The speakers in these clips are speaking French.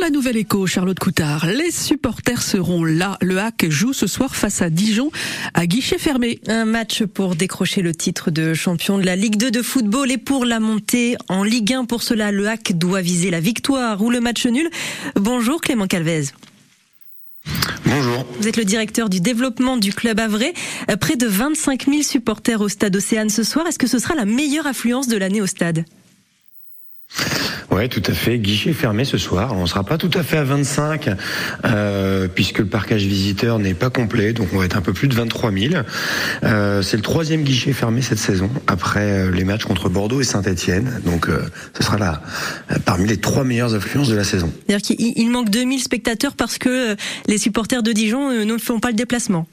la Nouvelle Écho, Charlotte Coutard, les supporters seront là. Le HAC joue ce soir face à Dijon à guichet fermé. Un match pour décrocher le titre de champion de la Ligue 2 de football et pour la montée en Ligue 1. Pour cela, le HAC doit viser la victoire ou le match nul. Bonjour Clément Calvez. Bonjour. Vous êtes le directeur du développement du club Havre. Près de 25 000 supporters au stade Océane ce soir. Est-ce que ce sera la meilleure affluence de l'année au stade? Ouais, tout à fait. Guichet fermé ce soir. On sera pas tout à fait à 25 euh, puisque le parcage visiteur n'est pas complet, donc on va être un peu plus de 23 000. Euh, c'est le troisième guichet fermé cette saison après euh, les matchs contre Bordeaux et Saint-Etienne. Donc euh, ce sera là parmi les trois meilleures affluences de la saison. C'est-à-dire qu'il manque 2000 spectateurs parce que les supporters de Dijon ne font pas le déplacement.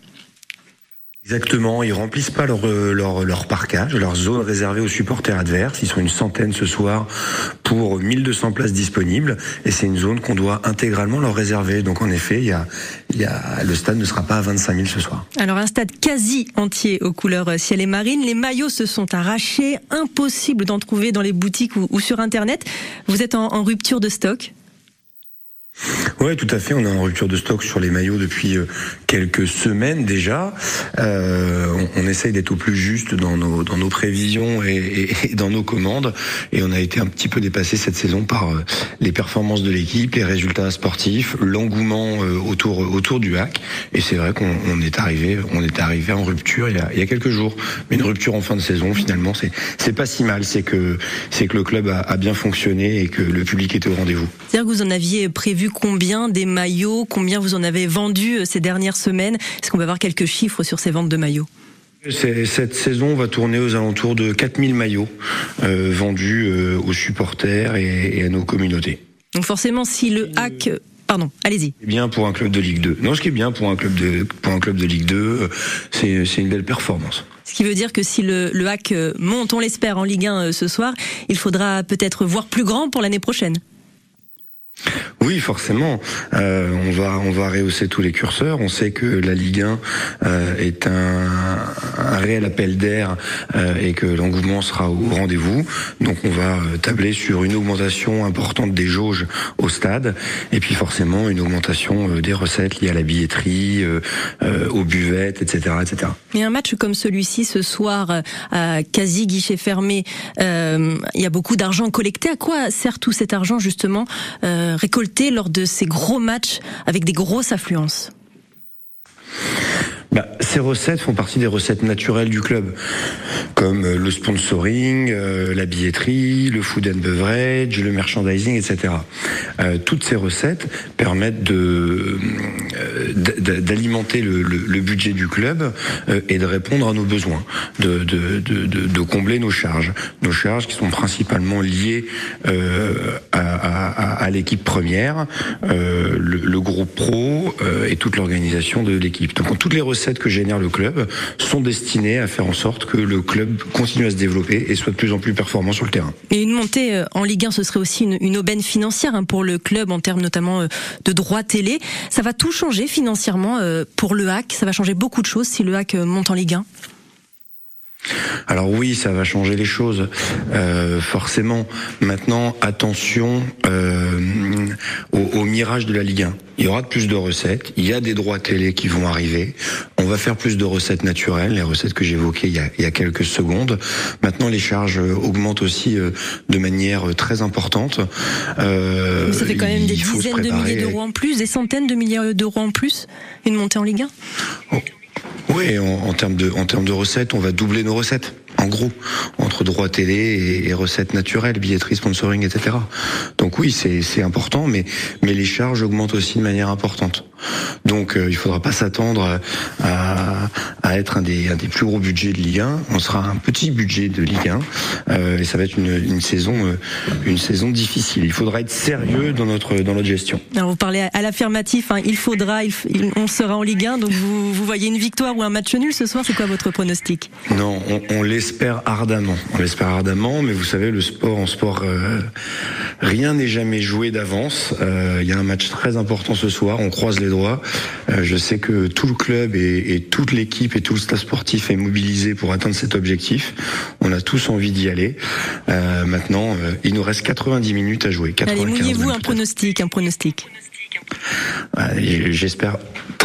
Exactement, ils remplissent pas leur, leur, leur parcage, leur zone réservée aux supporters adverses. Ils sont une centaine ce soir pour 1200 places disponibles et c'est une zone qu'on doit intégralement leur réserver. Donc en effet, il y a, il y a, le stade ne sera pas à 25 000 ce soir. Alors un stade quasi entier aux couleurs ciel et marine. Les maillots se sont arrachés, impossible d'en trouver dans les boutiques ou, sur Internet. Vous êtes en rupture de stock? Oui, tout à fait. On est en rupture de stock sur les maillots depuis euh, quelques semaines déjà. Euh, on, essaye d'être au plus juste dans nos, dans nos prévisions et, dans nos commandes. Et on a été un petit peu dépassé cette saison par euh, les performances de l'équipe, les résultats sportifs, l'engouement autour, autour du hack. Et c'est vrai qu'on on est arrivé, on est arrivé en rupture il y, a, il y a quelques jours. Mais une rupture en fin de saison, finalement, c'est, c'est pas si mal. C'est que, c'est que le club a, a bien fonctionné et que le public était au rendez-vous. C'est-à-dire que vous en aviez prévu combien des maillots, combien vous en avez vendu ces dernières semaines? Est-ce qu'on peut avoir quelques chiffres sur ces ventes de maillots? Cette saison va tourner aux alentours de 4000 maillots euh, vendus euh, aux supporters et, et, à nos communautés. Donc forcément, si le hack... Pardon, allez-y. Bien pour un club de Ligue 2. Non, ce qui est bien pour un club de, pour un club de Ligue 2, c'est une belle performance. Ce qui veut dire que si le, le hack monte, on l'espère, en Ligue 1 ce soir, il faudra peut-être voir plus grand pour l'année prochaine. Oui, forcément. Euh, on va on va rehausser tous les curseurs. On sait que la Ligue 1 euh, est un, un, réel appel d'air euh, et que l'engouement sera au rendez-vous. Donc on va tabler sur une augmentation importante des jauges au stade et puis forcément une augmentation des recettes liées à la billetterie, aux buvettes, etc., etc. Mais un match comme celui-ci ce soir à quasi guichet fermé, il y a beaucoup d'argent collecté. À quoi sert tout cet argent justement récolté lors de ces gros matchs avec des grosses affluences bah, ces recettes font partie des recettes naturelles du club, comme le sponsoring, euh, la billetterie, le food and beverage, le merchandising, etc. Euh, toutes ces recettes permettent de euh, d'alimenter le, le, le, budget du club euh, et de répondre à nos besoins, de, de, de, de, combler nos charges, nos charges qui sont principalement liées euh, à, à, à l'équipe première, le, le, groupe pro et toute l'organisation de l'équipe. Donc toutes les recettes que génère le club sont destinées à faire en sorte que le club continue à se développer et soit de plus en plus performant sur le terrain. Et une montée en Ligue 1, ce serait aussi une, une aubaine financière hein, pour le club en termes notamment de droits télé. Ça va tout changer financièrement pour le HAC. Ça va changer beaucoup de choses si le HAC monte en Ligue 1. Alors oui, ça va changer les choses, euh, forcément. Maintenant, attention euh, au, au, mirage de la Ligue 1. Il y aura plus de recettes, il y a des droits télé qui vont arriver, on va faire plus de recettes naturelles, les recettes que j'évoquais il, il, y a quelques secondes. Maintenant, les charges augmentent aussi euh, de manière très importante. Euh, ça fait quand même des dizaines de milliers d'euros en plus, des centaines de milliers d'euros en plus, une montée en Ligue 1 oh. Oui, en, en, termes de, en termes de recettes, on va doubler nos recettes. En gros, entre droits télé et, et, recettes naturelles, billetterie, sponsoring, etc. Donc oui, c'est important, mais, mais les charges augmentent aussi de manière importante. Donc euh, il faudra pas s'attendre à, à, être un des, un des plus gros budgets de Ligue 1. On sera un petit budget de Ligue 1 euh, et ça va être une, une saison, euh, une saison difficile. Il faudra être sérieux dans notre, dans notre gestion. Alors vous parlez à l'affirmatif, hein, il faudra, il, on sera en Ligue 1, donc vous, vous voyez une victoire ou un match nul ce soir, c'est quoi votre pronostic? Non, on, on l'espère ardemment. On l'espère ardemment, mais vous savez, le sport, en sport, euh, rien n'est jamais joué d'avance. Il y a un match très important ce soir, on croise les. Euh, je sais que tout le club et, et toute l'équipe et tout le staff sportif est mobilisé pour atteindre cet objectif. On a tous envie d'y aller. Euh, maintenant, euh, il nous reste 90 minutes à jouer. Allez, mouillez-vous un pronostic, un pronostic. J'espère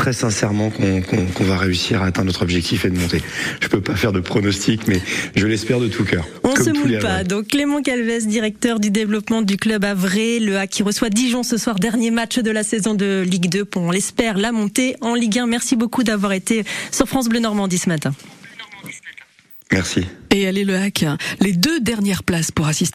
très sincèrement qu'on va réussir à atteindre notre objectif et de monter. Je peux pas faire de pronostic, mais je l'espère de tout cœur. On se mouille pas. Donc Clément Calves, directeur du développement du club Avray, le A qui reçoit Dijon ce soir, dernier match de la saison de Ligue 2 pour, on l'espère, la montée en Ligue 1. Merci beaucoup d'avoir été sur France Bleu Normandie ce matin. Merci. Et allez le hack, les deux dernières places pour assister